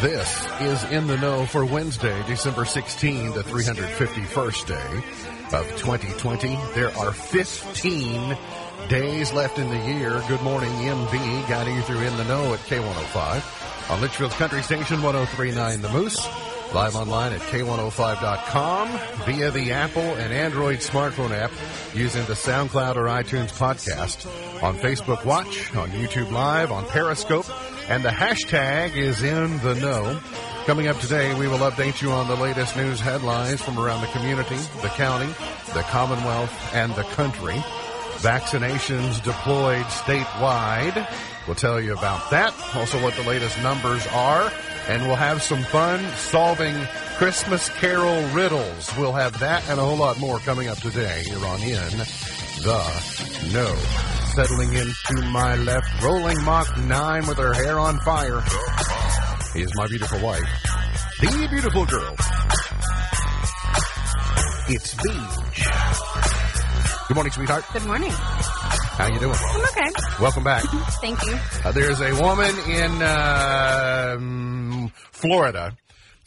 This is In the Know for Wednesday, December 16, the 351st day of 2020. There are 15 days left in the year. Good morning, MB, guiding you through In the Know at K105 on Litchfield's Country Station 1039 The Moose. Live online at K105.com via the Apple and Android smartphone app using the SoundCloud or iTunes podcast, on Facebook Watch, on YouTube Live, on Periscope, and the hashtag is in the know. Coming up today, we will update you on the latest news headlines from around the community, the county, the Commonwealth, and the country. Vaccinations deployed statewide. We'll tell you about that. Also what the latest numbers are. And we'll have some fun solving Christmas Carol riddles. We'll have that and a whole lot more coming up today here on In the Know. Settling into my left, rolling Mach 9 with her hair on fire is my beautiful wife, the beautiful girl. It's Beach. Good morning, sweetheart. Good morning. How you doing? I'm okay. Welcome back. Thank you. Uh, there's a woman in uh, Florida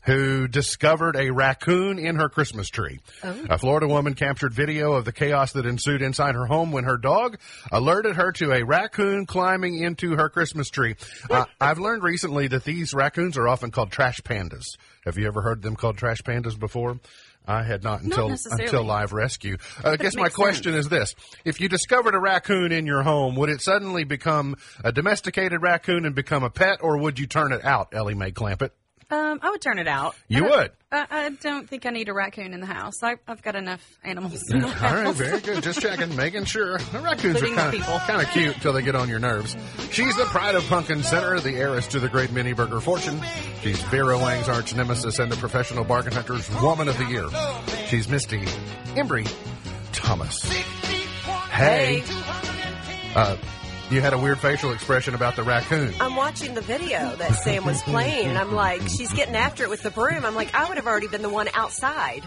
who discovered a raccoon in her Christmas tree. A Florida woman captured video of the chaos that ensued inside her home when her dog alerted her to a raccoon climbing into her Christmas tree. Uh, I've learned recently that these raccoons are often called trash pandas. Have you ever heard them called trash pandas before? I had not until necessarily. until live rescue. Uh, I guess my question is this: If you discovered a raccoon in your home, would it suddenly become a domesticated raccoon and become a pet, or would you turn it out, Ellie Mae Clampett? Um, I would turn it out. You I would? I, I don't think I need a raccoon in the house. I, I've got enough animals in the house. right, very good. Just checking, making sure. The raccoons Including are the people. kind of cute until they get on your nerves. She's the pride of Pumpkin Center, the heiress to the great mini burger fortune. She's Vera Wang's arch nemesis and the professional bargain hunter's woman of the year. She's Misty Embry Thomas. Hey. Uh, you had a weird facial expression about the raccoon. I'm watching the video that Sam was playing, and I'm like, she's getting after it with the broom. I'm like, I would have already been the one outside,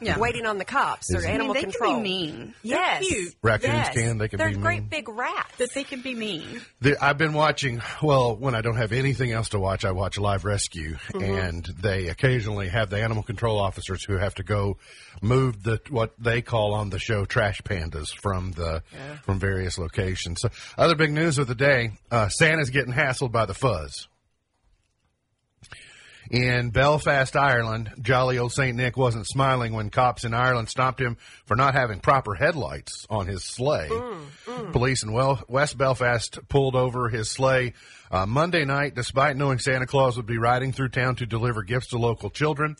Yeah. waiting on the cops or Isn't it? I mean, they control. can be mean. Yes, They're cute. Raccoons yes. can, they can They're be great big rats. That they can be mean. The, I've been watching. Well, when I don't have anything else to watch, I watch Live Rescue, and they occasionally have the animal control officers who have to go move the what they call on the show trash pandas from the from various locations. So, other big news of the day: uh, Santa's getting hassled by the fuzz. In Belfast, Ireland, jolly old St. Nick wasn't smiling when cops in Ireland stopped him for not having proper headlights on his sleigh. Police in well, West Belfast pulled over his sleigh uh, Monday night, despite knowing Santa Claus would be riding through town to deliver gifts to local children.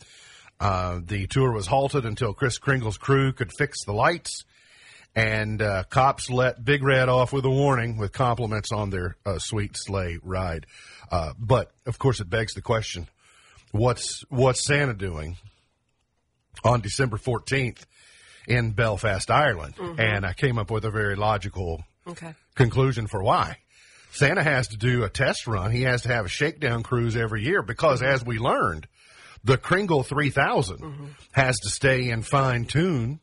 Uh, the tour was halted until Kris Kringle's crew could fix the lights, and uh, cops let Big Red off with a warning with compliments on their uh, sweet sleigh ride. Uh, but of course, it begs the question: What's what's Santa doing on December fourteenth in Belfast, Ireland? Mm-hmm. And I came up with a very logical okay. conclusion for why. Santa has to do a test run. He has to have a shakedown cruise every year because, mm-hmm. as we learned, the Kringle 3000 mm-hmm. has to stay in fine tune.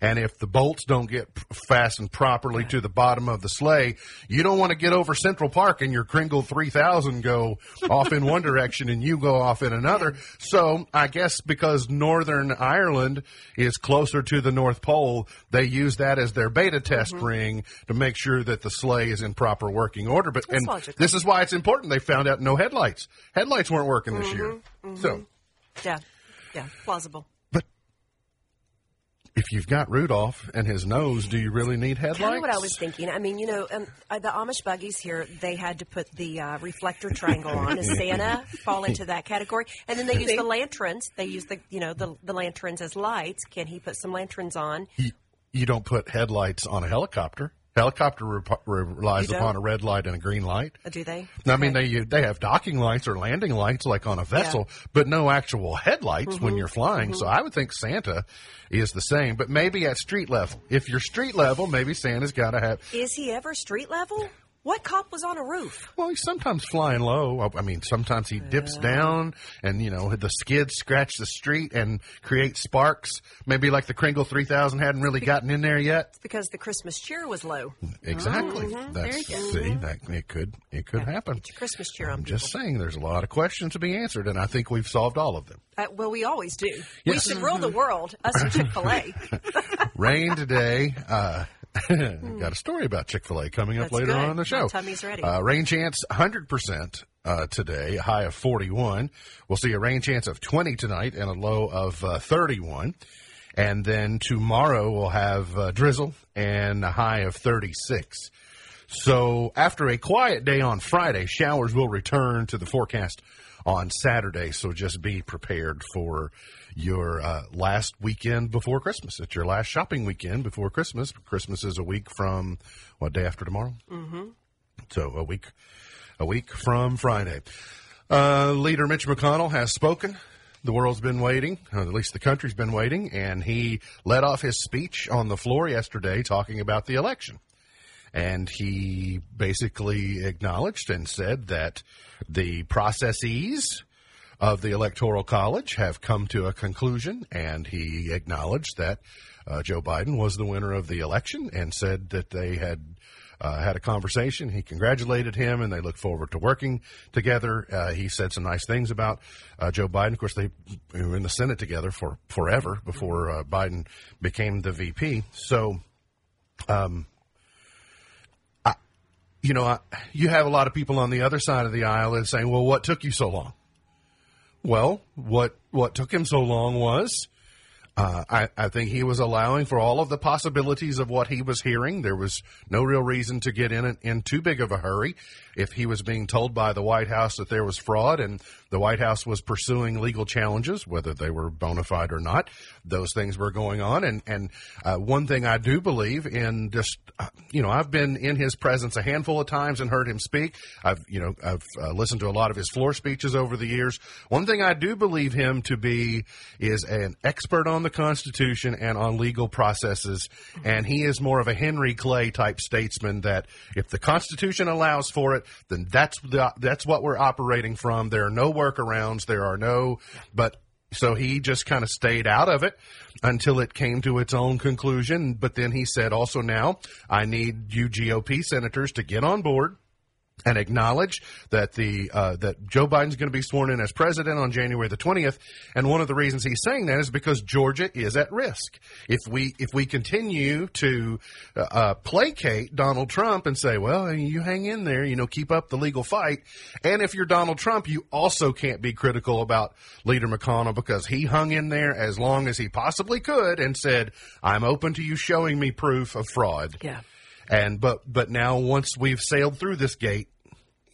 And if the bolts don't get fastened properly to the bottom of the sleigh, you don't want to get over Central Park and your Kringle 3000 go off in one direction and you go off in another. So I guess because Northern Ireland is closer to the North Pole, they use that as their beta test mm-hmm. ring to make sure that the sleigh is in proper working order. But and logical. this is why it's important. They found out no headlights. Headlights weren't working this year. Mm-hmm, mm-hmm. So Yeah. Yeah. Plausible. But if you've got Rudolph and his nose, do you really need headlights? Kind of what I was thinking. I mean, you know, um, uh, the Amish buggies here, they had to put the uh, reflector triangle on. Does Santa fall into that category? And then they use the lanterns. They use the, you know, the, the lanterns as lights. Can he put some lanterns on? You, you don't put headlights on a helicopter. Helicopter rep- relies upon a red light and a green light. Uh, Do they? I mean, Okay. they they have docking lights or landing lights like on a vessel, but no actual headlights Mm-hmm. when you're flying. So I would think Santa is the same, but maybe at street level. If you're street level, maybe Santa's got to have. Is he ever street level? What cop was on a roof? Well, he's sometimes flying low. I mean, sometimes he dips down, and you know the skids scratch the street and create sparks. Maybe like the Kringle 3000 hadn't really gotten in there yet. It's because the Christmas cheer was low. Exactly. Mm-hmm. That's see that it could it could happen. Get Christmas cheer. I'm just saying, there's a lot of questions to be answered, and I think we've solved all of them. Uh, well, we always do. We Yes. should rule the world. Us and Chick Fil A. Rain today. Uh, got a story about Chick Fil A coming up That's later good. on the show. My tummy's ready. Uh, rain chance 100 percent uh, today, a high of 41. We'll see a rain chance of 20 tonight and a low of uh, 31. And then tomorrow we'll have uh, drizzle and a high of 36. So after a quiet day on Friday, showers will return to the forecast on Saturday. So just be prepared for your uh, last weekend before Christmas. It's your last shopping weekend before Christmas. Christmas is a week from what day after tomorrow? Mm-hmm. So a week, a week from Friday. Uh, Leader Mitch McConnell has spoken. The world's been waiting, or at least the country's been waiting, and he led off his speech on the floor yesterday talking about the election and he basically acknowledged and said that the processes of the electoral college have come to a conclusion and he acknowledged that uh, Joe Biden was the winner of the election and said that they had uh, had a conversation. He congratulated him, and they look forward to working together. Uh, he said some nice things about uh, Joe Biden. Of course, they were in the Senate together for forever before uh, Biden became the VP. So, um, you know, I, you have a lot of people on the other side of the aisle that saying, "Well, what took you so long?" Well, what what took him so long was, uh, I, I think he was allowing for all of the possibilities of what he was hearing. There was no real reason to get in in too big of a hurry. If he was being told by the White House that there was fraud and the White House was pursuing legal challenges, whether they were bona fide or not, those things were going on. And and uh, one thing I do believe in, just uh, you know, I've been in his presence a handful of times and heard him speak. I've you know I've uh, listened to a lot of his floor speeches over the years. One thing I do believe him to be is an expert on the Constitution and on legal processes, and he is more of a Henry Clay type statesman that if the Constitution allows for it, then that's the, that's what we're operating from. There are no workarounds. There are no, but so he just kind of stayed out of it until it came to its own conclusion. But then he said, also now I need you GOP senators to get on board and acknowledge that the uh, that Joe Biden's going to be sworn in as president on January the 20th. And one of the reasons he's saying that is because Georgia is at risk. If we if we continue to uh, uh, placate Donald Trump and say, well, you hang in there, you know, keep up the legal fight, and if you're Donald Trump, you also can't be critical about Leader McConnell because he hung in there as long as he possibly could and said, I'm open to you showing me proof of fraud. Yeah. And but but now once we've sailed through this gate,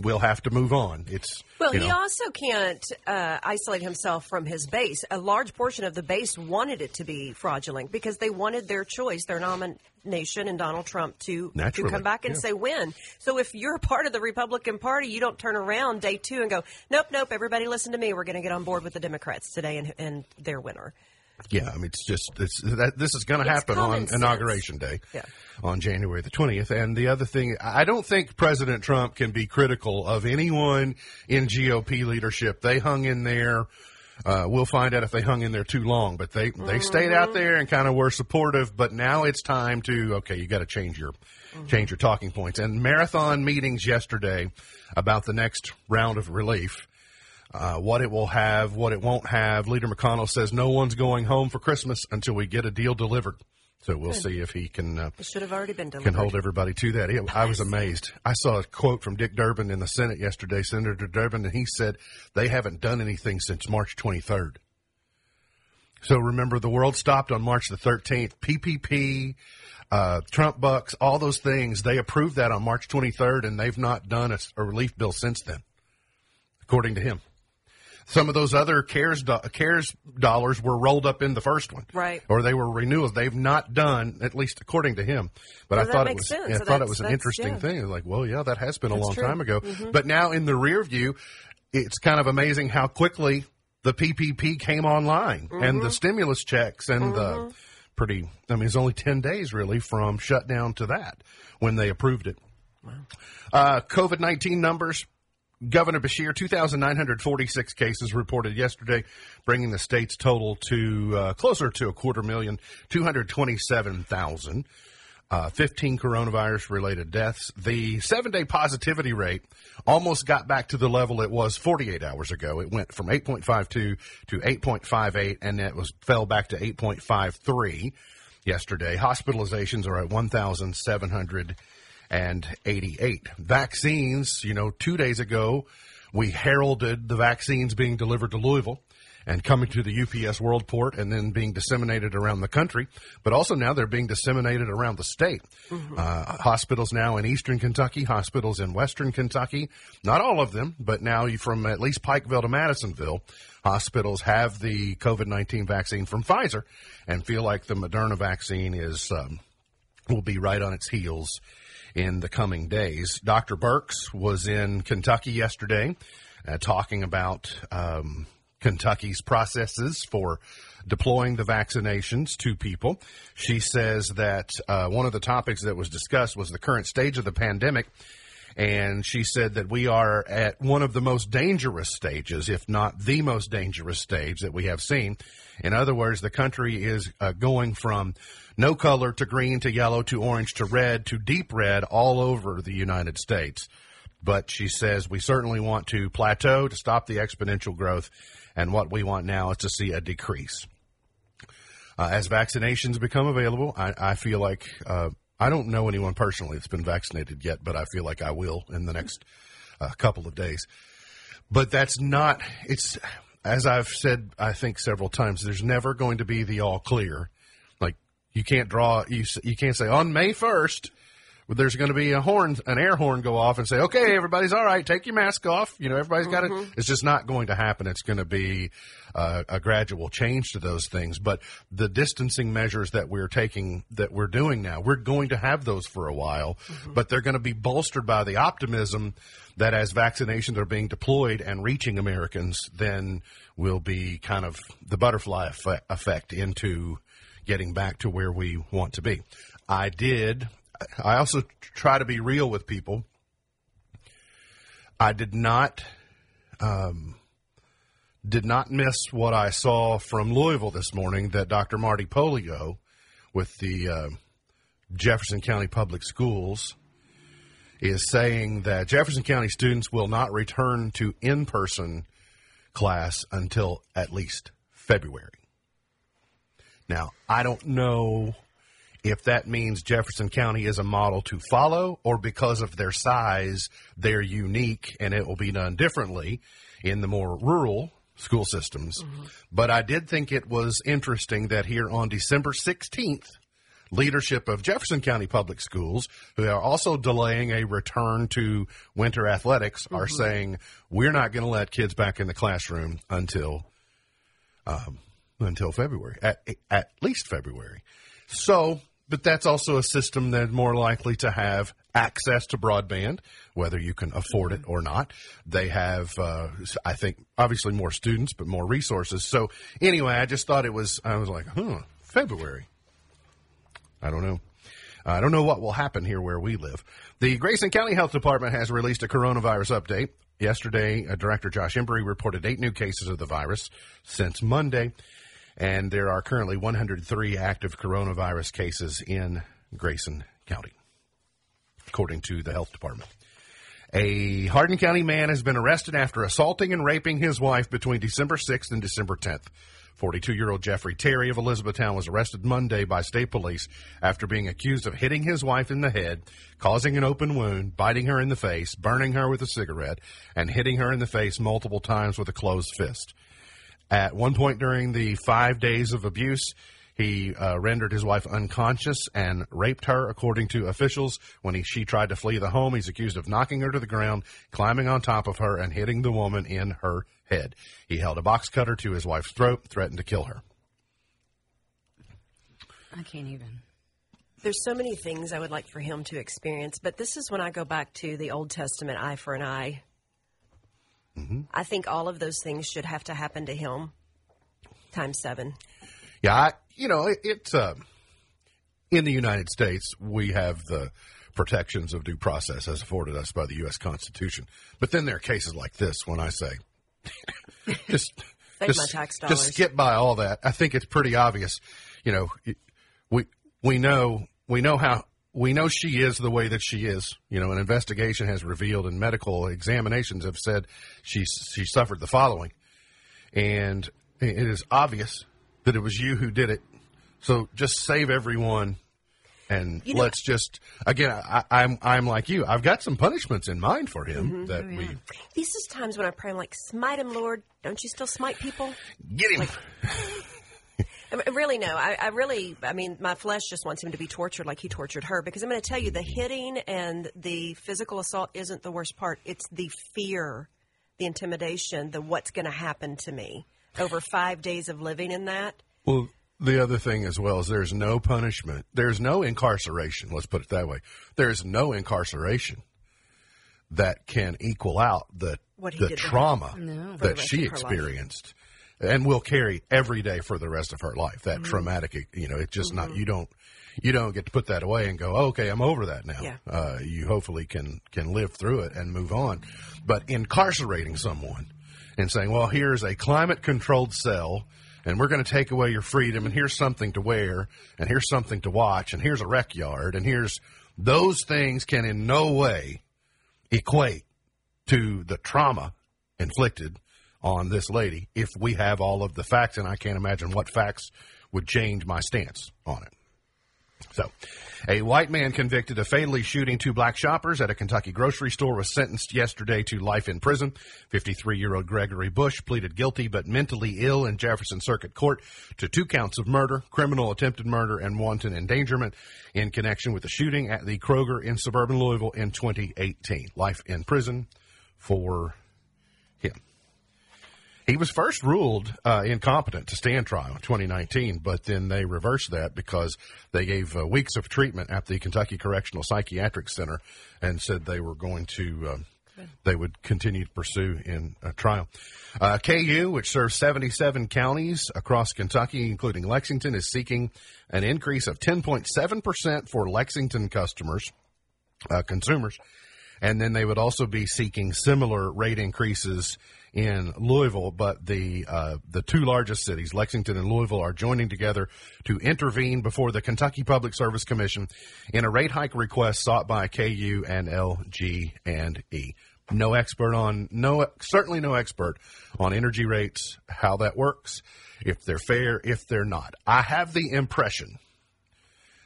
we'll have to move on. It's Well, you he also can't uh, isolate himself from his base. A large portion of the base wanted it to be fraudulent because they wanted their choice, their nomination, and Donald Trump to, to come back and yeah. say win. So if you're a part of the Republican Party, you don't turn around day two and go, nope, nope, everybody listen to me. We're going to get on board with the Democrats today and, and their winner. Yeah, I mean, it's just it's that this is going to happen on sense. inauguration day, Yeah. on January the twentieth. And the other thing, I don't think President Trump can be critical of anyone in GOP leadership. They hung in there. Uh, we'll find out if they hung in there too long, but they they stayed out there and kind of were supportive. But now it's time to okay, you got to change your change your talking points. And marathon meetings yesterday about the next round of relief uh, what it will have, what it won't have. Leader McConnell says no one's going home for Christmas until we get a deal delivered. So we'll see if he can uh, It should have already been delivered. can hold everybody to that. It- I was amazed. I saw a quote from Dick Durbin in the Senate yesterday, Senator Durbin, and he said they haven't done anything since March 23rd. So remember, the world stopped on March the 13th. PPP, uh, Trump bucks, all those things, they approved that on March 23rd, and they've not done a, a relief bill since then, according to him. Some of those other CARES, do- CARES dollars were rolled up in the first one. Right. Or they were renewals. They've not done, at least according to him. But Well, I thought it was, yeah, I thought it was an interesting yeah. thing. Like, well, yeah, that has been a long true. Mm-hmm. time ago. But now in the rear view, it's kind of amazing how quickly the PPP came online and Mm-hmm. the stimulus checks and the pretty, I mean, it's only 10 days really from shutdown to that when they approved it. Uh, COVID 19 numbers. Governor Beshear, 2,946 cases reported yesterday, bringing the state's total to uh, closer to a quarter million, 227,000. Uh, 15 coronavirus related deaths. The seven day positivity rate almost got back to the level it was 48 hours ago. It went from 8.52 to 8.58 and it was fell back to 8.53 yesterday. Hospitalizations are at 1,788. Vaccines, you know, two days ago, we heralded the vaccines being delivered to Louisville and coming to the UPS World Port and then being disseminated around the country. But also now they're being disseminated around the state. Uh, hospitals now in eastern Kentucky, hospitals in western Kentucky, not all of them, but now from at least Pikeville to Madisonville, hospitals have the COVID 19 vaccine from Pfizer and feel like the Moderna vaccine is. Um, will be right on its heels in the coming days. Dr. Birx was in Kentucky yesterday uh, talking about um, Kentucky's processes for deploying the vaccinations to people. She says that uh, one of the topics that was discussed was the current stage of the pandemic. And she said that we are at one of the most dangerous stages, if not the most dangerous stage that we have seen. In other words, the country is uh, going from no color to green to yellow to orange to red to deep red all over the United States. But she says we certainly want to plateau to stop the exponential growth. And what we want now is to see a decrease. Uh, as vaccinations become available, I, I feel like uh, I don't know anyone personally that's been vaccinated yet, but I feel like I will in the next uh, couple of days. But that's not. It's as I've said, I think several times. There's never going to be the all clear. Like you can't draw. You you can't say on May first. There's going to be a horn, an air horn go off and say, okay, everybody's all right. Take your mask off. You know, everybody's got it. It's just not going to happen. It's going to be uh, a gradual change to those things. But the distancing measures that we're taking, that we're doing now, we're going to have those for a while, but they're going to be bolstered by the optimism that as vaccinations are being deployed and reaching Americans, then will be kind of the butterfly effect into getting back to where we want to be. I did. I also try to be real with people. I did not um, did not miss what I saw from Louisville this morning that Dr. Marty Pollio with the uh, Jefferson County Public Schools is saying that Jefferson County students will not return to in person class until at least February. Now, I don't know if that means Jefferson County is a model to follow or because of their size, they're unique and it will be done differently in the more rural school systems. But I did think it was interesting that here on December 16th, leadership of Jefferson County Public Schools, who are also delaying a return to winter athletics, are saying we're not going to let kids back in the classroom until um, until February, at at least February. So, but that's also a system that's more likely to have access to broadband, whether you can afford it or not. They have, uh, I think, obviously more students, but more resources. So anyway, I just thought it was, I was like, huh, February. I don't know. I don't know what will happen here where we live. The Grayson County Health Department has released a coronavirus update. Yesterday, uh, Director Josh Embry reported eight new cases of the virus since Monday, and there are currently 103 active coronavirus cases in Grayson County, according to the health department. A Hardin County man has been arrested after assaulting and raping his wife between December 6th and December 10th. 42 year old Jeffrey Terry of Elizabethtown was arrested Monday by state police after being accused of hitting his wife in the head, causing an open wound, biting her in the face, burning her with a cigarette, and hitting her in the face multiple times with a closed fist. At one point during the five days of abuse, he uh, rendered his wife unconscious and raped her, according to officials. When he, she tried to flee the home, he's accused of knocking her to the ground, climbing on top of her, and hitting the woman in her head. He held a box cutter to his wife's throat, threatened to kill her. I can't even. There's so many things I would like for him to experience, but this is when I go back to the Old Testament eye for an eye. I think all of those things should have to happen to him times seven. Yeah, I, you know, it, it's uh, in the United States we have the protections of due process as afforded us by the U.S. Constitution. But then there are cases like this when I say, just just, my tax just skip by all that. I think it's pretty obvious. You know, we we know we know how we know she is the way that she is. You know, an investigation has revealed and medical examinations have said she she suffered the following, and it is obvious that it was you who did it. So just save everyone. And You know- let's just again. I, I'm I'm like you. I've got some punishments in mind for him mm-hmm. that oh, we These is times when I pray, I'm like, smite him, Lord. Don't you still smite people? get him. Mean, really, no. I, I really, I mean, my flesh just wants him to be tortured like he tortured her. Because I'm going to tell you, the hitting and the physical assault isn't the worst part. It's the fear, the intimidation, the what's going to happen to me over five days of living in that. Well, the other thing as well is there's no punishment. There's no incarceration. Let's put it that way. There's no incarceration that can equal out the What he the did trauma For the that she of life. experienced, and will carry every day for the rest of her life. Mm-hmm. That traumatic, you know, it's just not. You don't. You don't get to put that away and go, "Oh, okay, I'm over that now. Yeah. Uh, you hopefully can can live through it and move on. But incarcerating someone and saying, well, here's a climate controlled cell and we're going to take away your freedom and here's something to wear and here's something to watch and here's a rec yard and here's those things can in no way equate to the trauma inflicted on this lady if we have all of the facts and I can't imagine what facts would change my stance on it. So, a white man convicted of fatally shooting two black shoppers at a Kentucky grocery store was sentenced yesterday to life in prison. 53 year old Gregory Bush pleaded guilty but mentally ill in Jefferson Circuit Court to two counts of murder, criminal attempted murder, and wanton endangerment in connection with the shooting at the Kroger in suburban Louisville in 2018. Life in prison for. He was first ruled uh, incompetent to stand trial in 2019, but then they reversed that because they gave uh, weeks of treatment at the Kentucky Correctional Psychiatric Center and said they were going to. Um, they would continue to pursue in a trial. Uh, KU, which serves 77 counties across Kentucky, including Lexington, is seeking an increase of 10.7% for Lexington customers, uh, consumers, and then they would also be seeking similar rate increases in Louisville. But the uh, the two largest cities, Lexington and Louisville, are joining together to intervene before the Kentucky Public Service Commission in a rate hike request sought by KU and LG and E. No expert on no certainly no expert on energy rates, how that works, if they're fair, if they're not. I have the impression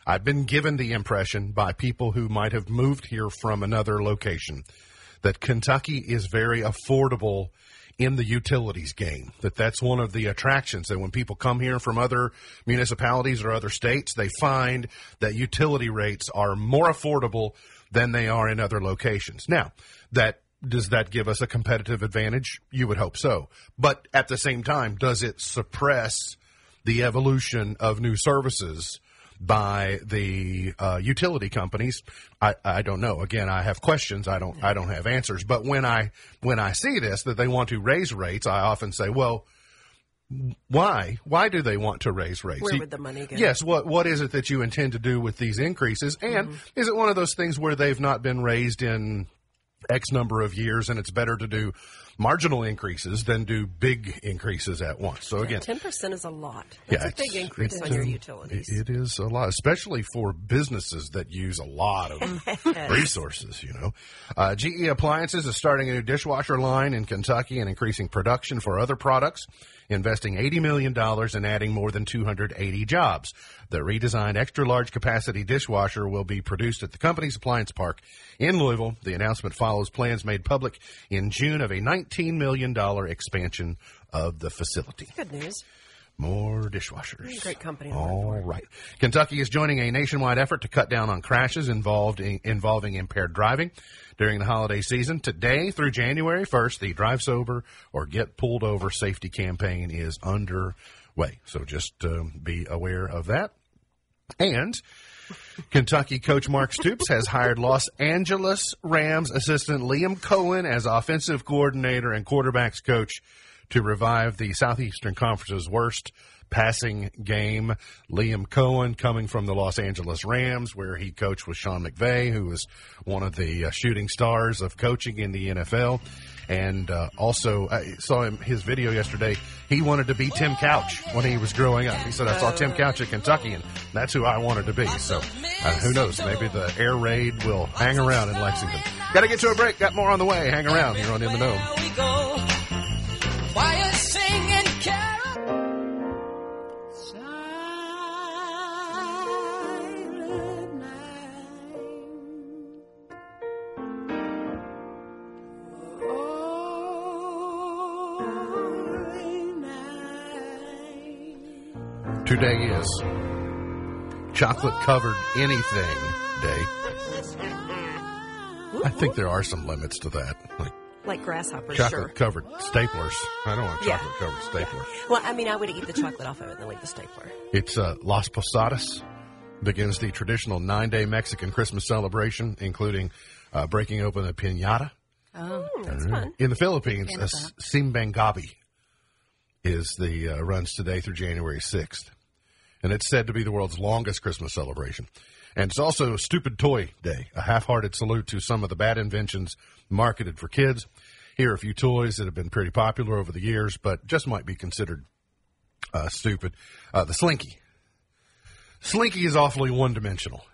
I've been given the impression by people who might have moved here from another location that Kentucky is very affordable in the utilities game. That that's one of the attractions that when people come here from other municipalities or other states, they find that utility rates are more affordable than they are in other locations. Now, that does that give us a competitive advantage? You would hope so. But at the same time, does it suppress the evolution of new services by the uh, utility companies. I, I don't know. Again, I have questions. I don't I don't have answers. But when I when I see this that they want to raise rates, I often say, well. Why? Why do they want to raise rates? Where would the money go? Yes. What What is it that you intend to do with these increases? And is it one of those things where they've not been raised in X number of years, and it's better to do marginal increases than do big increases at once? So again, Ten percent is a lot. That's a big increase on your utilities. It, it is a lot, especially for businesses that use a lot of resources. You know, uh, GE Appliances is starting a new dishwasher line in Kentucky and increasing production for other products, investing eighty million dollars and adding more than two hundred eighty jobs. The redesigned extra large capacity dishwasher will be produced at the company's appliance park in Louisville. The announcement follows plans made public in June of a nineteen million dollar expansion of the facility. Good news. More dishwashers. Great company All right. Kentucky is joining a nationwide effort to cut down on crashes involved in, involving impaired driving during the holiday season. Today through January 1st, the Drive Sober or Get Pulled Over safety campaign is underway. So just um, be aware of that. And Kentucky coach Mark Stoops has hired Los Angeles Rams assistant Liam Coen as offensive coordinator and quarterbacks coach to revive the Southeastern Conference's worst passing game. Liam Coen coming from the Los Angeles Rams, where he coached with Sean McVay, who was one of the uh, shooting stars of coaching in the NFL. And uh, also, I saw him his video yesterday. He wanted to be Tim Couch when he was growing up. He said, "I saw Tim Couch at Kentucky, and that's who I wanted to be." So, uh, who knows? Maybe the air raid will hang around in Lexington. Got to get to a break. Got more on the way. Hang around here on In the Know. Today is chocolate covered anything day. I think there are some limits to that, like Like grasshoppers, chocolate sure. covered staplers. I don't want Yeah. chocolate covered stapler. Well, I mean, I would eat the chocolate off of it and then leave the stapler. It's uh, Las Posadas begins the traditional nine day Mexican Christmas celebration, including uh, breaking open a pinata. Oh, That's fun. In the Philippines, a. Simbang Gabi is the uh, runs today through January 6th. And it's said to be the world's longest Christmas celebration. And it's also Stupid Toy Day, a half-hearted salute to some of the bad inventions marketed for kids. Here are a few toys that have been pretty popular over the years, but just might be considered uh, stupid. Uh, the Slinky. Slinky is awfully one-dimensional.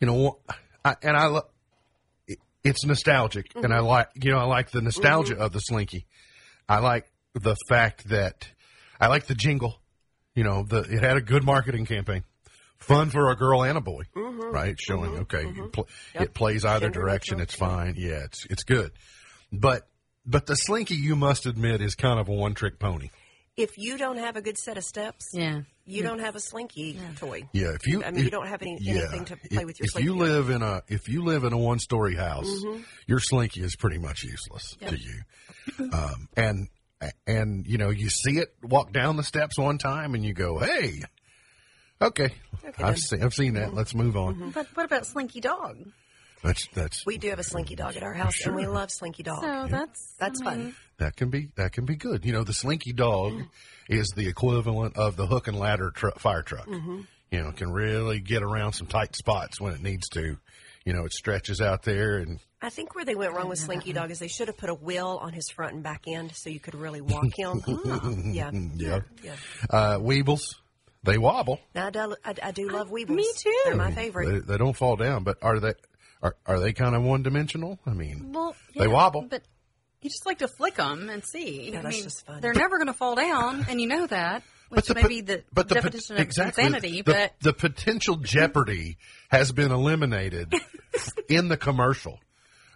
You know, I, and I lo- it's nostalgic, and I like you know I like the nostalgia of the Slinky. I like the fact that I like the jingle. You know, the it had a good marketing campaign, fun for a girl and a boy, right? Showing okay, you pl- it plays either Gender direction. neutral. It's fine. Yeah, it's it's good, but but the Slinky, you must admit, is kind of a one trick pony. If you don't have a good set of steps, yeah. you don't have a slinky toy. Yeah, if you I mean, you don't have any, yeah, anything to play if, with your if slinky. you with. live in a if you live in a one story house, Mm-hmm. your slinky is pretty much useless to you. Um, and and you know you see it walk down the steps one time, and you go, "Hey, okay, I've seen I've seen that. Let's move on." Mm-hmm. But what about Slinky Dog? That's that's we do have a slinky dog at our house, and we love slinky dog. So that's That's I mean, fun. that can be that can be good. You know, the slinky dog is the equivalent of the hook and ladder tr- fire truck. Mm-hmm. You know, can really get around some tight spots when it needs to. You know, it stretches out there and I think where they went wrong with Slinky Dog is they should have put a wheel on his front and back end so you could really walk him. Ah, yeah. yeah. Yeah. Uh, Weebles, they wobble. Now, I, do, I, I do love Weebles. me too. They're my favorite. They, they don't fall down, but are they are are they kind of one dimensional? I mean, Well, They wobble. but you just like to flick them and see. Yeah, I that's mean, just fun. They're never going to fall down, and you know that, which the may be the but the definition of exactly, insanity. the, but the potential jeopardy has been eliminated in the commercial.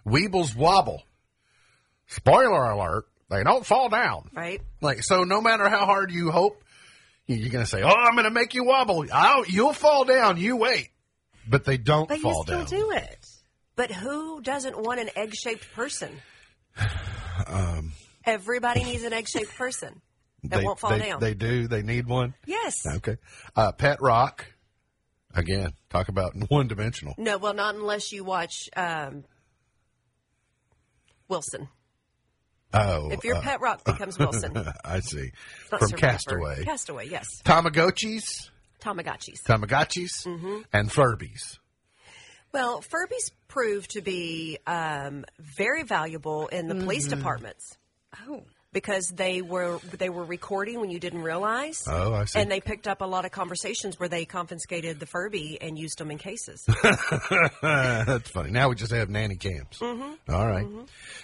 Weebles wobble. Spoiler alert: they don't fall down. right? Like so, no matter how hard you hope, you're going to say, "Oh, I'm going to make you wobble." Oh, you'll fall down. You wait, but they don't but fall still down. do it. But who doesn't want an egg shaped person? Um, Everybody needs an egg shaped person. That they, won't fall they, down. They do. They need one. yes. Okay. Uh, Pet Rock. Again, talk about one dimensional. No, well, not unless you watch um, Wilson. Oh, If your uh, pet rock becomes Wilson, I see. From Survivor. Castaway. Castaway, yes. Tamagotchis, Tamagotchis. Tamagotchis, Mm-hmm. and Furbies. Well, Furbies proved to be um, very valuable in the police Mm-hmm. departments Oh. Because they were they were recording when you didn't realize. Oh, I see. And they picked up a lot of conversations where they confiscated the Furby and used them in cases. That's funny. Now we just have nanny cams. Mm-hmm. All right.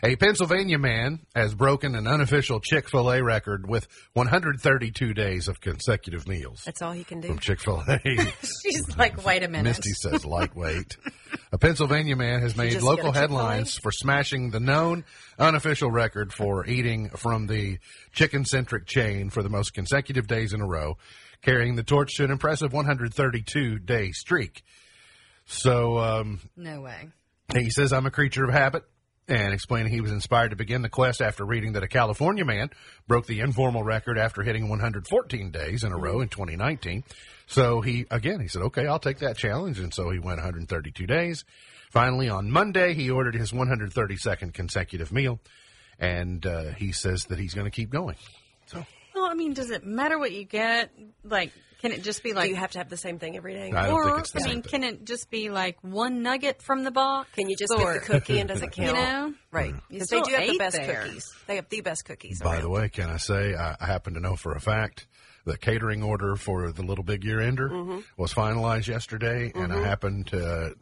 A Pennsylvania man has broken an unofficial Chick fil A record with 132 days of consecutive meals That's all he can do. from Chick fil A. She's like, wait a minute. Misty says lightweight. A Pennsylvania man has made local get a Chick-fil-A? headlines for smashing the known unofficial record for eating from the chicken centric chain for the most consecutive days in a row, carrying the torch to an impressive 132 day streak. So, um, No way. he says, I'm a creature of habit. And explaining he was inspired to begin the quest after reading that a California man broke the informal record after hitting 114 days in a row in 2019. So he, again, he said, okay, I'll take that challenge. And so he went 132 days. Finally, on Monday, he ordered his 132nd consecutive meal. And uh, he says that he's going to keep going. So Well, I mean, does it matter what you get? Like, can it just be do like, you have to have the same thing every day? I don't or think it's the I same mean, thing. can it just be like one nugget from the box? Can you just or, pick the cookie and does it count? You know, Right. You Because they do have the best there. cookies. They have the best cookies. By around. the way, can I say I, I happen to know for a fact the catering order for the Little Big Year Ender Mm-hmm. was finalized yesterday, and I happened to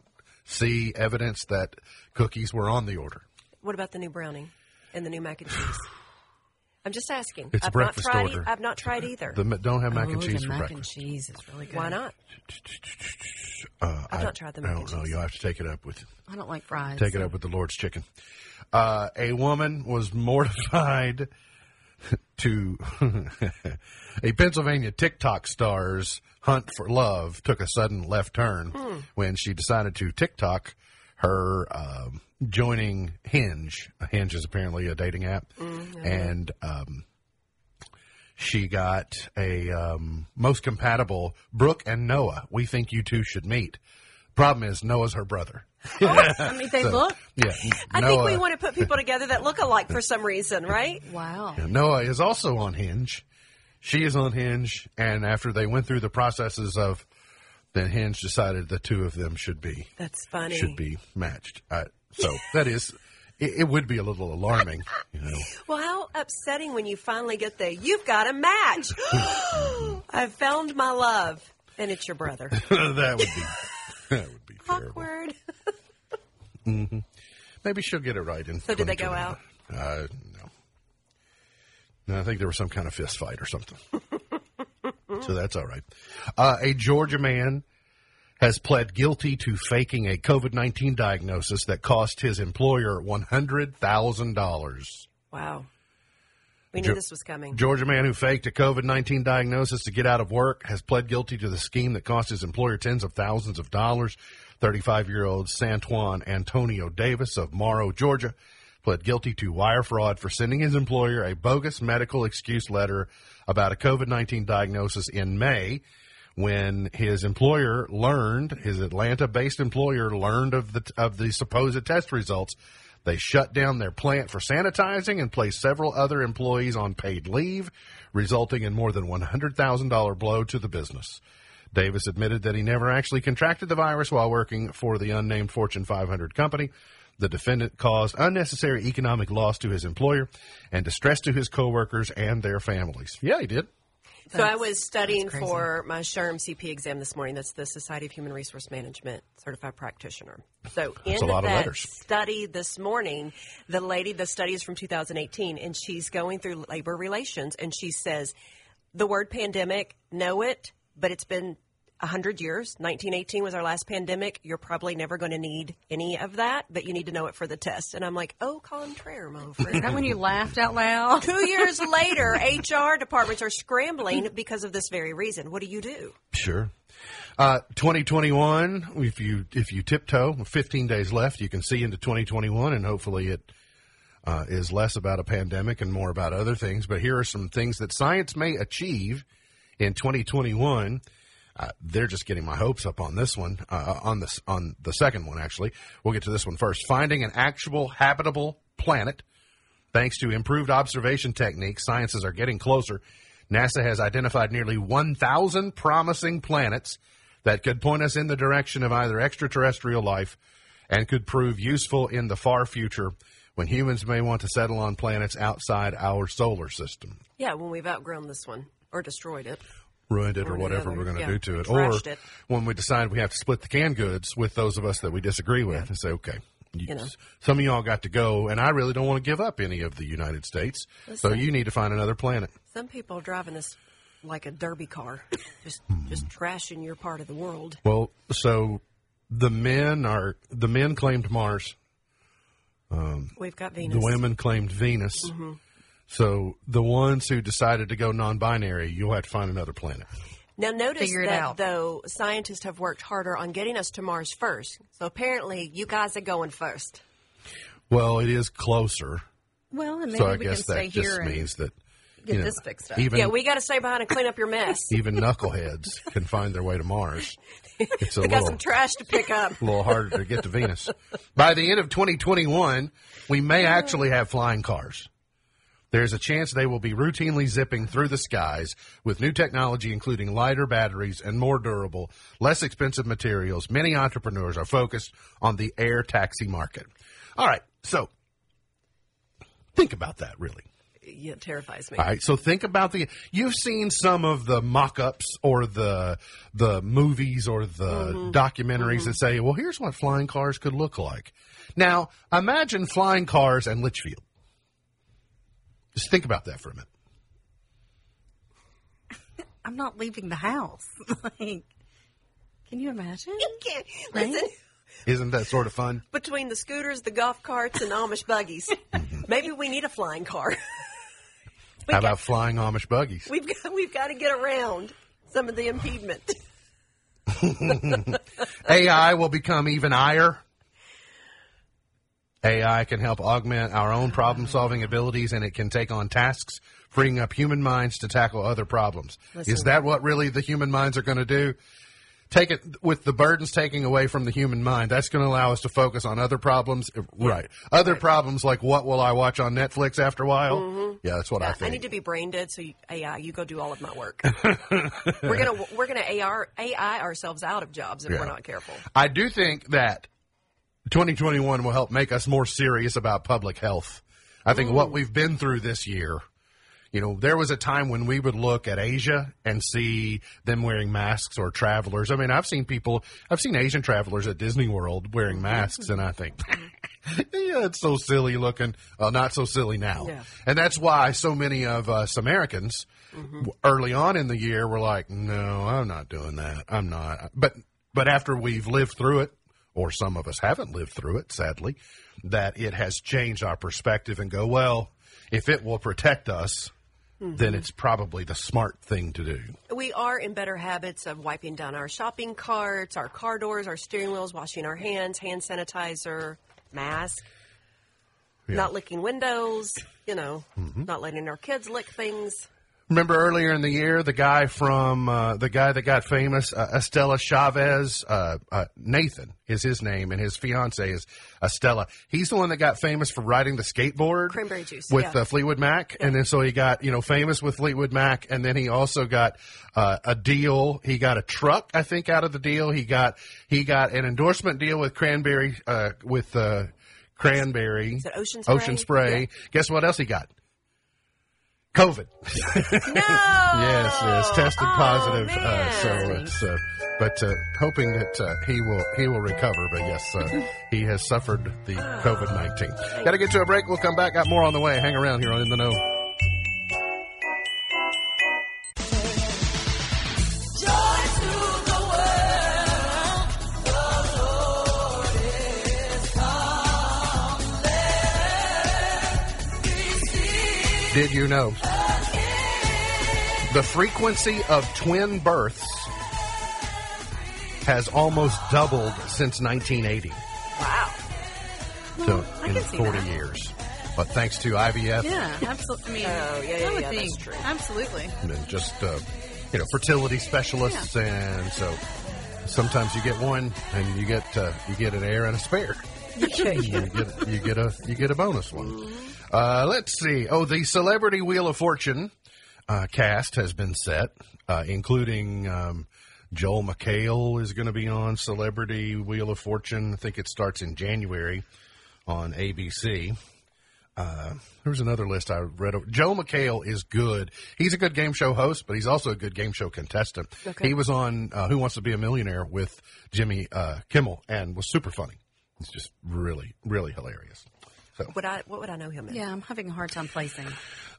see evidence that cookies were on the order. What about the new brownie and the new mac and cheese? I'm just asking. It's a I've breakfast not tried order. E- I've not tried either. The don't have mac Oh, and cheese the for mac breakfast. and cheese is really good. Why not? Uh, I've I not tried the I mac don't and know. cheese. You'll have to take it up with I don't like fries. take it up with the Lord's chicken. Uh, a woman was mortified to a Pennsylvania TikTok star's hunt for love took a sudden left turn when she decided to TikTok her um, joining Hinge. Hinge is apparently a dating app, and um, she got a um, most compatible Brooke and Noah. We think you two should meet. Problem is Noah's her brother. I mean, they look. Yeah, I Noah, think we want to put people together that look alike for some reason, right? Wow. Noah is also on Hinge. She is on Hinge, and after they went through the processes of, then Hinge decided the two of them should be That's funny. should be matched. Uh, so that is, it, it would be a little alarming, you know. Well, how upsetting when you finally get the you've got a match. I've found my love, and it's your brother. that would be that would be. Awkward. Maybe she'll get it right. In So did they go out? Uh, no. No, I think there was some kind of fist fight or something. so that's all right. Uh, a Georgia man has pled guilty to faking a COVID 19 diagnosis that cost his employer $100,000. Wow. We knew this was coming. Georgia man who faked a COVID 19 diagnosis to get out of work has pled guilty to the scheme that cost his employer tens of thousands of dollars. 35 year old Santwon Antonio Davis of Morrow, Georgia, pled guilty to wire fraud for sending his employer a bogus medical excuse letter about a COVID 19 diagnosis in May. When his employer learned, his Atlanta-based employer learned of the of the supposed test results, they shut down their plant for sanitizing and placed several other employees on paid leave, resulting in more than $100,000 blow to the business. Davis admitted that he never actually contracted the virus while working for the unnamed Fortune 500 company. The defendant caused unnecessary economic loss to his employer and distress to his coworkers and their families. Yeah, he did. So I was studying for my SHRM CP exam this morning. That's the Society of Human Resource Management Certified Practitioner. So in a lot of that study this morning, the lady, the study is from 2018, and she's going through labor relations, and she says the word pandemic, know it, but it's been 100 years. 1918 was our last pandemic. You're probably never going to need any of that, but you need to know it for the test. And I'm like, oh, contraire, my Is friend. that when you laughed out loud? Two years later, HR departments are scrambling because of this very reason. What do you do? Sure. Uh, 2021, if you if you tiptoe, 15 days left, you can see into 2021, and hopefully it uh, is less about a pandemic and more about other things. But here are some things that science may achieve in 2021. Uh, they're just getting my hopes up on this one. Uh, on this, on the second one, actually, we'll get to this one first. Finding an actual habitable planet, thanks to improved observation techniques, sciences are getting closer. NASA has identified nearly 1,000 promising planets that could point us in the direction of either extraterrestrial life and could prove useful in the far future when humans may want to settle on planets outside our solar system. Yeah, when we've outgrown this one or destroyed it. Ruined it or, Or whatever we're going to yeah, do to it, or it. when we decide we have to split the canned goods with those of us that we disagree with, and say, okay, you, You know. some of y'all got to go, and I really don't want to give up any of the United States, so you need to find another planet. Some people are driving this like a derby car, just Hmm. just trashing your part of the world. Well, so the men are the men claimed Mars, We've got Venus. the women claimed Venus. Mm-hmm. So the ones who decided to go non-binary, you'll have to find another planet. Now, notice Figure that out. though scientists have worked harder on getting us to Mars first. So apparently, you guys are going first. Well, it is closer, Well, and maybe so I we guess can stay that just here means that get you know, this fixed up. Even yeah, we got to stay behind and clean up your mess. even knuckleheads can find their way to Mars. It's a we got some trash to pick up. a little harder to get to Venus. By the end of 2021, we may actually have flying cars. There's a chance they will be routinely zipping through the skies with new technology, including lighter batteries and more durable, less expensive materials. Many entrepreneurs are focused on the air taxi market. All right, so think about that really. Yeah, it terrifies me. All right, so think about the. You've seen some of the mock-ups or the the movies or the Mm-hmm. documentaries that say, "Well, here's what flying cars could look like." Now, imagine flying cars and Litchfield. Just think about that for a minute. I'm not leaving the house. like, can you imagine? Listen, Isn't that sort of fun? between the scooters, the golf carts, and Amish buggies, mm-hmm. maybe we need a flying car. How got- about flying Amish buggies? We've got we've got to get around some of the impediment. AI will become even higher. AI can help augment our own problem solving abilities and it can take on tasks, freeing up human minds to tackle other problems. Is that what really the human minds are going to do? Take it with the burdens taking away from the human mind. That's going to allow us to focus on other problems. Right. Other problems like what will I watch on Netflix after a while? Mm-hmm. Yeah, that's what I I think. I need to be brain dead, so you, AI, you go do all of my work. we're gonna we're gonna AR, AI ourselves out of jobs if Yeah. we're not careful. I do think that 2021 will help make us more serious about public health. I think what we've been through this year, you know, there was a time when we would look at Asia and see them wearing masks or travelers. I mean, I've seen people, I've seen Asian travelers at Disney World wearing masks, and I think, yeah, it's so silly looking. Well, not so silly now. Yeah. And that's why so many of us Americans mm-hmm. w- early on in the year were like, no, I'm not doing that. I'm not. But, but after we've lived through it, or some of us haven't lived through it, sadly, that it has changed our perspective and go, well, if it will protect us, then it's probably the smart thing to do. We are in better habits of wiping down our shopping carts, our car doors, our steering wheels, washing our hands, hand sanitizer, mask, Yeah. not licking windows. You know, Mm-hmm. not letting our kids lick things. Remember earlier in the year, the guy from uh, the guy that got famous, uh, Estella Chavez, uh, uh, Nathan is his name, and his fiance is Estella. He's the one that got famous for riding the skateboard, Cranberry juice, with yeah. uh, Fleetwood Mac, and then so he got you know famous with Fleetwood Mac, and then he also got uh, a deal. He got a truck, I think, out of the deal. He got he got an endorsement deal with Cranberry uh, with uh, Cranberry Ocean Spray? Ocean Spray. Yeah. Guess what else he got? COVID. No. Yes, yes, tested Oh, positive. Uh, so it's, uh, but uh, hoping that uh, he will he will recover. But yes, uh, he has suffered the COVID nineteen. Got to get to a break. We'll come back. Got more on the way. Hang around here on In the Know. Joy to the world, the Lord is come. Let me see Did you know the frequency of twin births has almost doubled since 1980? Wow. So I in can see 40 that. years. but thanks to IVF Yeah, absolutely. I mean, Oh, yeah, I yeah, would yeah, that's think. true. Absolutely. and then just uh, you know fertility specialists, and so sometimes you get one and you get uh, you get an heir and a spare. you get you get a you get a bonus one. Uh, let's see. Oh, the Celebrity Wheel of Fortune uh, cast has been set, uh, including um, Joel McHale is going to be on Celebrity Wheel of Fortune. I think it starts in January on ABC. Uh, there was another list I read. Joe McHale is good. He's a good game show host, but he's also a good game show contestant. Okay. He was on uh, Who Wants to Be a Millionaire with Jimmy uh, Kimmel and was super funny. It's just really, really hilarious. So Would I? What would I know him in? Yeah, I'm having a hard time placing.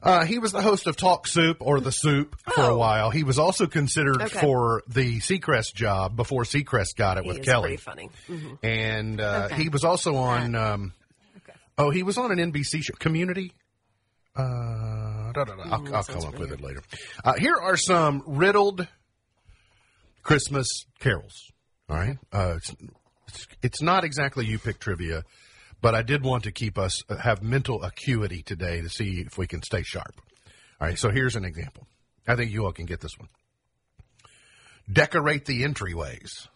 uh, he was the host of Talk Soup or The Soup for a Oh. while. He was also considered Okay. for the Seacrest job before Seacrest got it He with is Kelly. pretty funny. Mhm. And uh, Okay. he was also on. Um, Oh, he was on an NBC show, Community. Uh, da, da, da. I'll, I'll come up with it later. Uh, here are some riddled Christmas carols. All right, uh, it's, it's it's not exactly you pick trivia, but I did want to keep us uh, have mental acuity today to see if we can stay sharp. All right, so here's an example. I think you all can get this one. Decorate the entryways.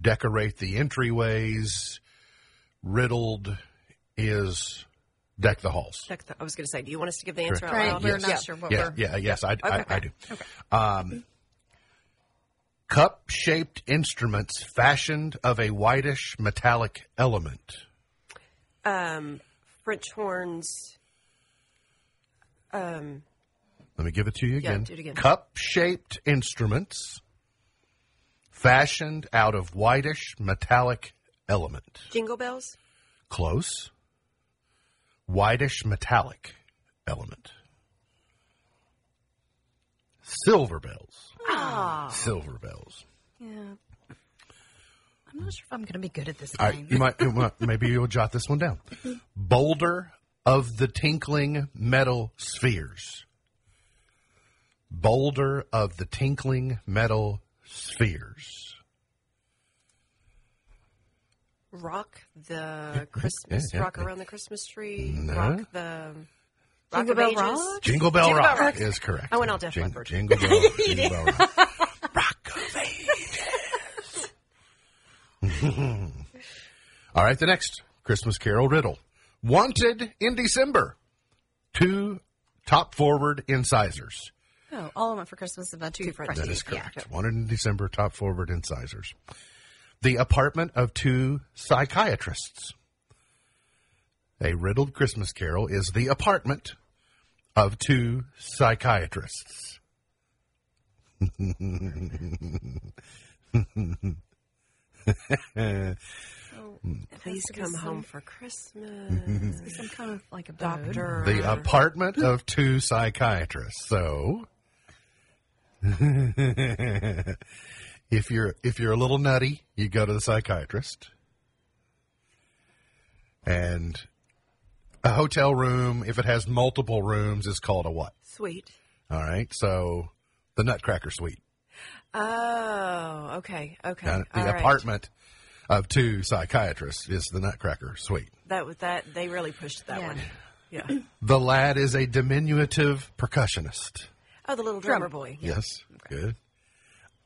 Decorate the entryways. Riddled is deck the halls. Check the- I was going to say, do you want us to give the answer out Right, loud? we're Yes. not Yeah. sure what Yeah, we're. yeah, yes, I, I, Okay. I do. Um, cup shaped instruments fashioned of a whitish metallic element. Um, French horns. Um, Let me give it to you Yeah, do it again. Cup shaped instruments fashioned out of whitish metallic element. jingle bells. Close. Whitish metallic element. Silver bells. Ah. Silver bells. Yeah. I'm not sure if I'm going to be good at this All right, game. you might, you might maybe you'll jot this one down. Boulder of the tinkling metal spheres. Boulder of the tinkling metal spheres. Rock the Christmas. yeah, rock yeah. around the Christmas tree. No. Rock the. Rock Jingle of Bell Ages. Rock? Jingle Bell Jingle Bell Rock Rock. is correct. I went all Def Jing- Leppard. Jingle Bell, Jingle Bell Rock. Rock of Ages. all right, the next Christmas Carol riddle. Wanted in December. Two top forward incisors. Oh, all I want for Christmas is about two, friends. That is correct. Wanted in December, top forward incisors. The apartment of two psychiatrists. A riddled Christmas carol is the apartment of two psychiatrists. Please come home for Christmas. Some kind of like a doctor. Doctor. The apartment of two psychiatrists. So, if you're if you're a little nutty, you go to the psychiatrist. And a hotel room, if it has multiple rooms, is called a what? Sweet. All right. So, the Nutcracker Suite. Oh, okay, okay. Uh, the all right. apartment of two psychiatrists is the Nutcracker Suite. That was that. They really pushed that Yeah. one. Yeah. The lad is a diminutive percussionist. Oh, the little drummer boy. Yeah. Yes, good.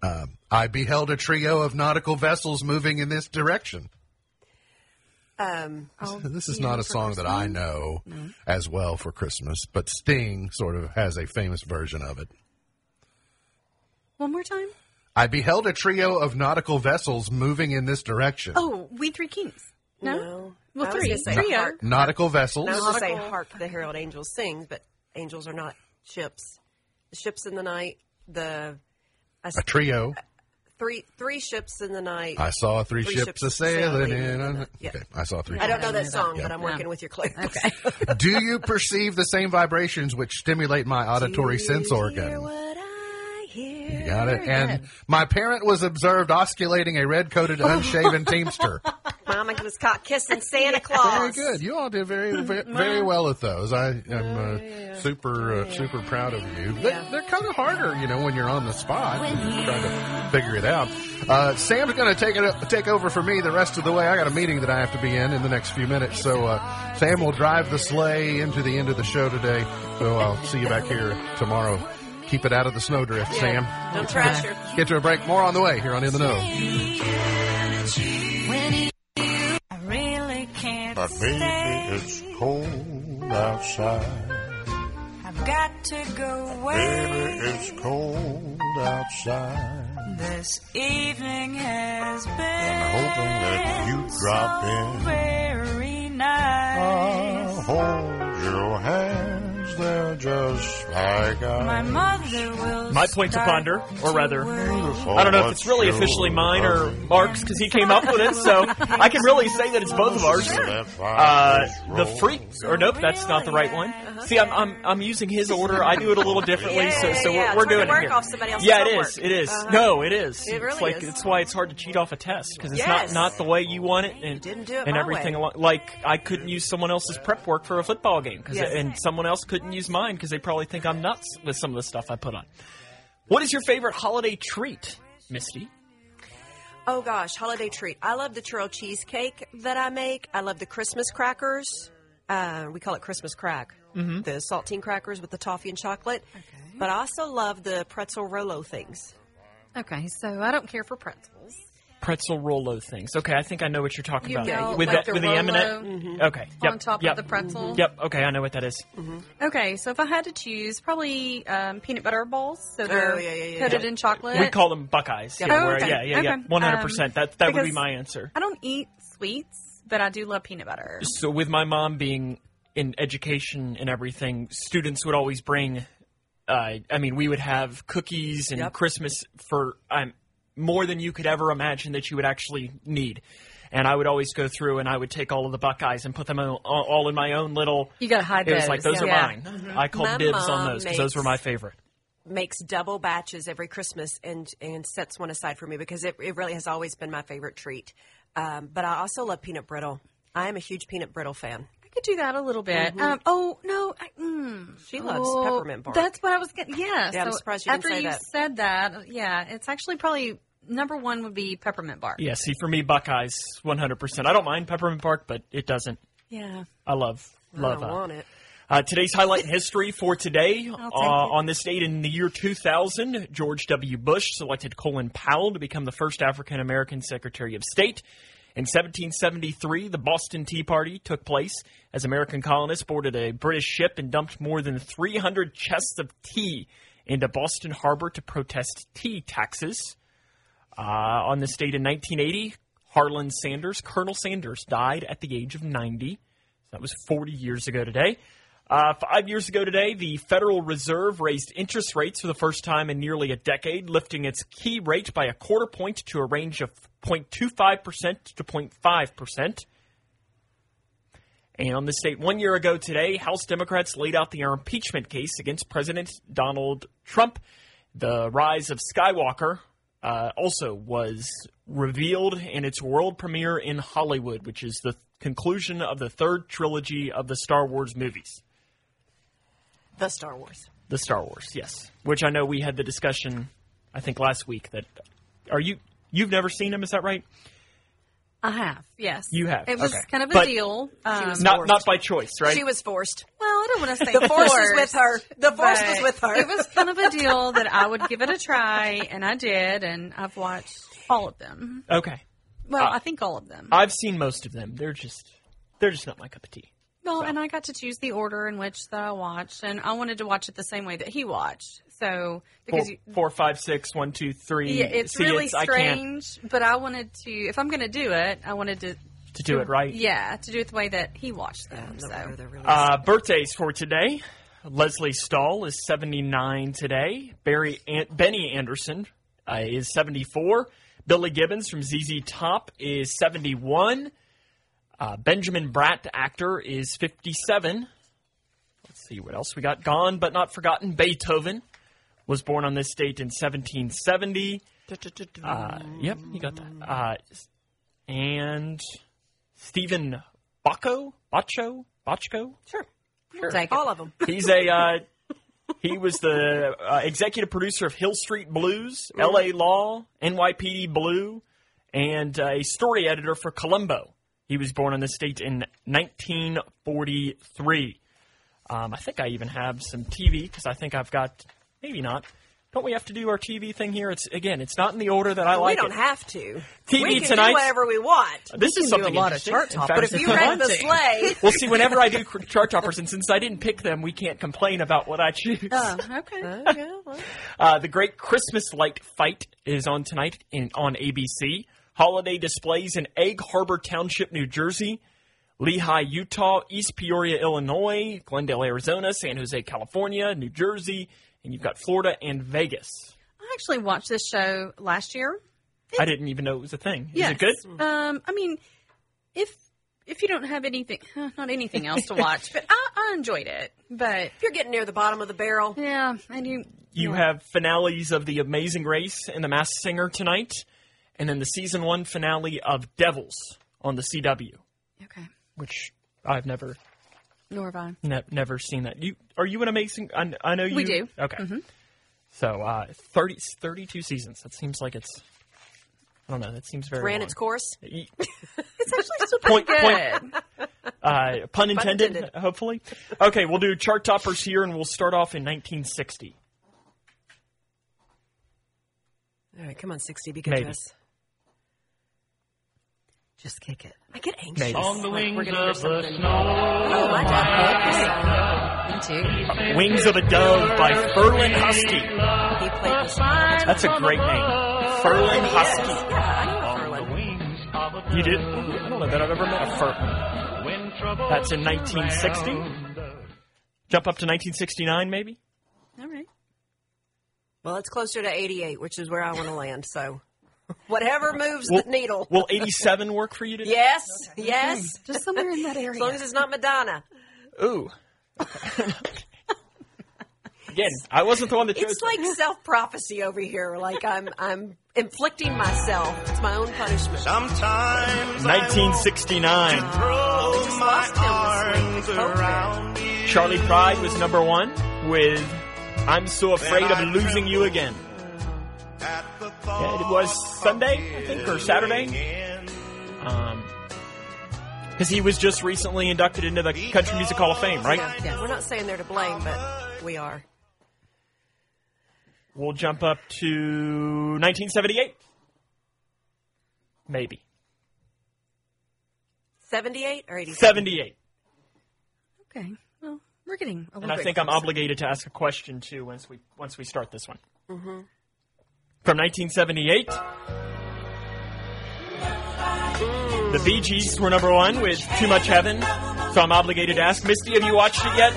Um, I beheld a trio of nautical vessels moving in this direction. Um, this is not a for song that I know as well for Christmas, but Sting sort of has a famous version of it. One more time. I beheld a trio of nautical vessels moving in this direction. Oh, we three kings. No. no. Well, I three. gonna say Trio. hark- Nautical vessels. I was going to say hark the herald angels sing, but angels are not ships. The ships in the night. The I s- A trio. Three three ships in the night. I saw three, Three ships, ships a sailing sailing in. in the- yeah. Okay, I saw three. I don't know that song, Yeah. but I'm working Yeah. with your clues. Okay. Do you perceive the same vibrations which stimulate my auditory sense Hear organ? Hear. You got it. And good. my parent was observed osculating a red coated, unshaven teamster. Mama was caught kissing Santa Claus. Very good. You all did very, very, very well at those. I am uh, super, uh, super proud of you. They, They're kind of harder, you know, when you're on the spot trying to figure it out. Uh, Sam's going to take it, take over for me the rest of the way. I got a meeting that I have to be in in the next few minutes, so uh, Sam will drive the sleigh into the end of the show today. So I'll see you back here tomorrow. Keep it out of the snowdrift, Sam. Don't trash her. Get to a break. More on the way here on In the Know. Really But baby, it's cold outside. I've got to go Baby, away. it's cold outside. This evening has been I'm hoping that you drop so in. very nice. I'll hold your hands, they're just like My ice. mother will My point to ponder, or rather. I don't know if it's really officially mine or Mark's because he came up with it, so I can really say that it's both of ours. Uh, the freak, or nope, that's not the right one. See, I'm, I'm I'm using his order. I do it a little differently, so so Yeah, yeah, we're, we're trying to doing it work here. off somebody else's yeah, it homework. is. It is. Uh-huh. No, it is. It really it's like is. it's why it's hard to cheat off a test because it's not not the way you want it, and didn't do it and everything. along- Like I couldn't use someone else's prep work for a football game, cause and someone else couldn't use mine because they probably think I'm nuts with some of the stuff I put on. What is your favorite holiday treat, Misty? Oh gosh, holiday treat. I love the churro cheesecake that I make. I love the Christmas crackers. Uh, we call it Christmas crack. Mm-hmm. The saltine crackers with the toffee and chocolate. But I also love the pretzel Rolo things. Okay, so I don't care for pretzels. Pretzel Rolo things. Okay, I think I know what you're talking You about. know, with like the, the with the Rolo M&M. Okay. Yep, on top yep. of the pretzel. Yep. Okay, I know what that is. Okay, so if I had to choose, probably um, peanut butter balls. So they're Oh, yeah, yeah, yeah, coated yeah. in chocolate. We call them Buckeyes. Yeah, Oh, okay, yeah, yeah, yeah. okay. One hundred percent. Um, That that would be my answer. I don't eat sweets, but I do love peanut butter. So with my mom being in education and everything, students would always bring. Uh, I mean, we would have cookies and Yep. Christmas for um, more than you could ever imagine that you would actually need. And I would always go through and I would take all of the Buckeyes and put them all, all in my own little. You gotta hide It was those. like those are Yeah. mine. I called My dibs on those because those were my favorite. Makes double batches every Christmas and and sets one aside for me because it, it really has always been my favorite treat. Um, but I also love peanut brittle. I am a huge peanut brittle fan. I could do that a little bit. Um, oh no, I, mm, She loves oh, peppermint bark. That's what I was getting. Yeah, Yeah, I'm surprised you didn't after say you that. said that, yeah, it's actually probably number one would be peppermint bark. Yeah, see, for me, Buckeyes, 100%. I don't mind peppermint bark, but it doesn't. Yeah. I love, love I don't uh, want it. Uh, today's highlight in history for today. Uh, on this date in the year 2000, George W. Bush selected Colin Powell to become the first African American Secretary of State. In 1773, the Boston Tea Party took place as American colonists boarded a British ship and dumped more than 300 chests of tea into Boston Harbor to protest tea taxes. Uh, on this date in 1980, Harlan Sanders, Colonel Sanders, died at the age of 90. That was 40 years ago today. Uh, five years ago today, the Federal Reserve raised interest rates for the first time in nearly a decade, lifting its key rate by a quarter point to a range of 0.25% to 0.5%. And on this date, one year ago today, House Democrats laid out their impeachment case against President Donald Trump. The rise of Skywalker uh, also was revealed in its world premiere in Hollywood, which is the conclusion of the third trilogy of the Star Wars movies. The Star Wars. The Star Wars, yes. Which I know we had the discussion, I think last week. That are you? You've never seen them, is that right? I have. Yes. You have, It was okay. kind of a But- deal. Um, Not not by choice, right? She was forced. well, I don't want to say The force was with her. The force was but with her. It was kind of a deal that I would give it a try, and I did, and I've watched all of them. okay. Well, Uh, I think all of them. I've seen most of them. They're just they're just not my cup of tea. Well, and I got to choose the order in which that I watched, and I wanted to watch it the same way that he watched. So because Four, you, four, five, six, one, two, three. yeah, it's See, really it's, I strange. But I wanted to, if I'm going to do it, I wanted to to do it right. Yeah, to do it the way that he watched them. No, so they're really Uh, birthdays for today. Lesley Stahl is 79 today. Barry An- Benny Anderson uh, is 74. Billy Gibbons from ZZ Top is 71. Uh, Benjamin Bratt, actor, is 57. Let's see what else we got. Gone but not forgotten. Beethoven was born on this date in 1770. Uh, yep, you got that. Uh, and Steven Bacco, Bacco, Bachko. Sure. I'll take it. All of them. He's a uh, he was the uh, executive producer of Hill Street Blues, L.A. Law, NYPD Blue, and uh, a story editor for Columbo. He was born on this date in 1943. Um, I think I even have some TV because I think I've got maybe not. Don't we have to do our TV thing here? It's again, it's not in the order that I like. we don't it. have to. TV we can tonight- do whatever we want. this is do something a lot of interesting. chart In toppers But if if you you read want the to. sleigh, Well, see, whenever I do chart toppers, and since I didn't pick them, we can't complain about what I choose. Oh, okay. Okay, well, Uh, the Great Christmas Light Fight is on tonight in, on ABC. Holiday displays in Egg Harbor Township, New Jersey, Lehi, Utah, East Peoria, Illinois, Glendale, Arizona, San Jose, California, New Jersey, and you've got Florida and Vegas. I actually watched this show last year. I didn't even know it was a thing. Yes. Is it good? Um, I mean, if if you don't have anything, not anything else to watch, but I, I enjoyed it. But if you're getting near the bottom of the barrel, yeah, I do. You have finales of The Amazing Race and The Masked Singer tonight, and then the season one finale of Devils on the CW, Okay. which I've never Nor have I. Ne- never seen that. You are you an amazing? I, I know you. We do. Okay. So uh, 30, 32 seasons. That seems like it's. I don't know. That seems very. ran long. its course. It's actually still Point- pretty point- Uh, pun intended. intended. Hopefully. Okay, we'll do chart toppers here, and we'll start off in 1960. All right, come on, 60, be good Maybe. to us. Just kick it. I get anxious. Maybe. On the wings we're gonna hear something. Oh, my dad loved this song. Me too. Uh, wings of a Dove by Ferlin Husky. He played this song. That's a great name. Ferlin Husky. Yeah, I know Ferlin. You did? I don't know that I've ever met a Ferlin. That's in 1960. Jump up to 1969, maybe. All right. Well, it's closer to 88, which is where I want to land, so whatever moves Will- the needle. Will 87 work for you today? Yes, yes. Just somewhere in that area. As long as it's not Madonna. Ooh. Again, I wasn't the one that chose. It's like self prophecy over here. Like I'm, I'm inflicting myself. It's my own punishment. Sometimes 1969. I throw my lost him arms this week. Hope around you. Charley Pride was number one with "I'm So Afraid of Losing You Again." At the Yeah, it was Sunday, I think, or Saturday. Um, because he was just recently inducted into the Country Music Hall of Fame, right? Yeah, we're not saying they're to blame, but we are. We'll jump up to 1978. Maybe 78 or 87? 78. Okay. Well, we're getting a little And I think I'm obligated to ask a question too once we once we start this one. From 1978, the Bee Gees were number one with "Too Much Heaven." So I'm obligated to ask, Misty, have you watched it yet?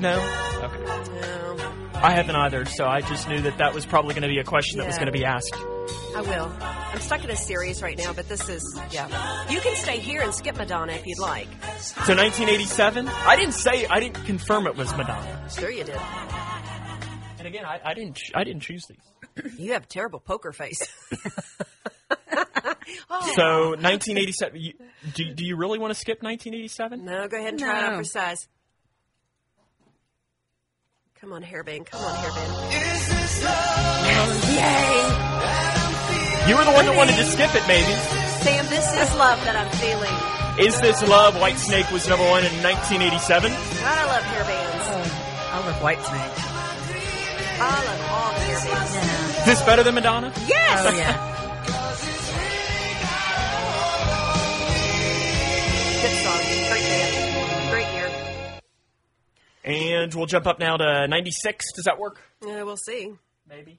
No. Okay. No, I haven't either. So I just knew that that was probably going to be a question that was Yeah. going to be asked. I will. I'm stuck in a series right now, but this is, yeah. You can stay here and skip Madonna if you'd like. So 1987. I didn't say I didn't confirm it was Madonna. Sure you did. And again, I, I didn't ch- I didn't choose these. You have a terrible poker face. Oh, so 1987. You, do do you really want to skip 1987? No, go ahead and try it out for size. Come on, hairband. Come on, hairband. Is Yes, yay! You were the one that wanted to skip it, maybe. Sam, this is love that I'm feeling. Is This Love? Whitesnake was number one in 1987. God, I love hairbands. Oh, I love Whitesnake. I love all the hairbands. Is this better than Madonna? Yes! Oh yeah. Good song. Great band. Great year. And we'll jump up now to 96. Does that work? Yeah, we'll see. Maybe.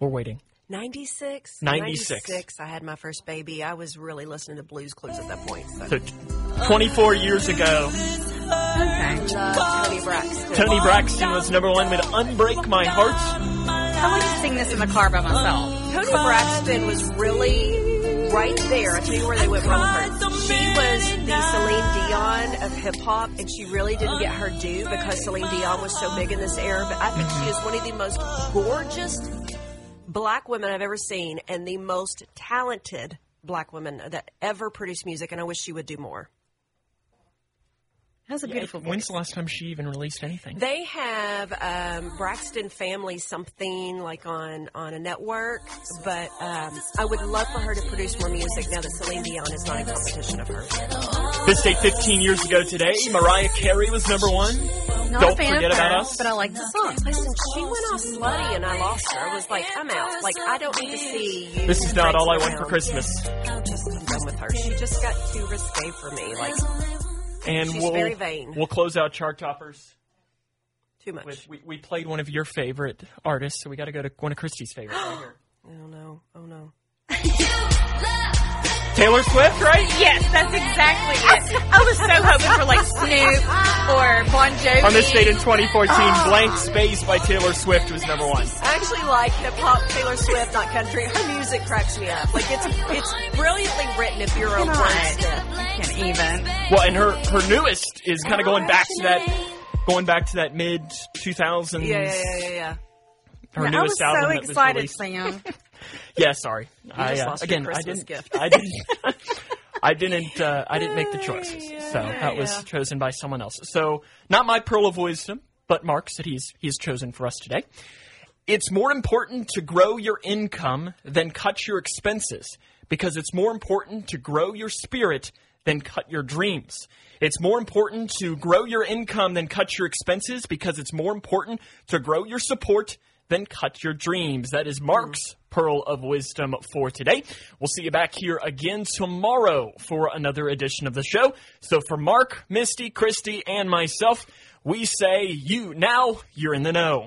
We're waiting. 96? 96. I had my first baby. I was really listening to Blues Clues at that point. So. So t- 24 years ago, Okay. Toni Braxton. Toni Braxton was number one with Unbreak My Heart. I want to sing this in the car by myself. Toni Braxton was really right there. I tell you where they went wrong with her. She was the Celine Dion of hip hop, and she really didn't get her due because Celine Dion was so big in this era. But I think she is one of the most gorgeous black women I've ever seen, and the most talented black woman that ever produced music, and I wish she would do more. Has a beautiful voice. When's the last time she even released anything? They have um, Braxton Family something like on on a network, but um, I would love for her to produce more music now that Celine Dion is not in competition of her. This date 15 years ago today, Mariah Carey was number one. Not Don't a fan forget of her, about us. but I like the song. Listen, she went all slutty and I lost her. I was like, I'm out. Like, I don't need to see you. This is not all I want for. Christmas. I'm just I'm done with her. She just got too risque for me. Like, And She's we'll, very vain. we'll close out Chart Toppers too much. with we, we played one of your favorite artists, so we got to go to one of Christie's favorites right here. Oh no. Oh no. Taylor Swift, right? Yes, that's exactly it. I was so hoping for like Snoop or Bon Jovi. On this date in 2014, Blank Space by Taylor Swift was number one. I actually like hip hop, Taylor Swift, not country. Her music cracks me up. Like it's it's brilliantly written if you're a Cannot. one-step. can't even. Well, and her her newest is kind of going back to that going back to that mid 2000s. Yeah, yeah, yeah, yeah, yeah. Her I newest was album so was excited, released. Sam. Yeah, sorry. I, just uh, lost again, I didn't. gift. I didn't. I didn't. Uh, I didn't make the choices, so that was yeah. chosen by someone else. So not my pearl of wisdom, but Mark's that he's he's chosen for us today. It's more important to grow your income than cut your expenses because it's more important to grow your spirit than cut your dreams. It's more important to grow your income than cut your expenses because it's more important to grow your support than cut your dreams. That is Mark's Pearl of Wisdom for today. We'll see you back here again tomorrow for another edition of the show. So for Mark, Misty, Christy, and myself, we say you now, you're in the know.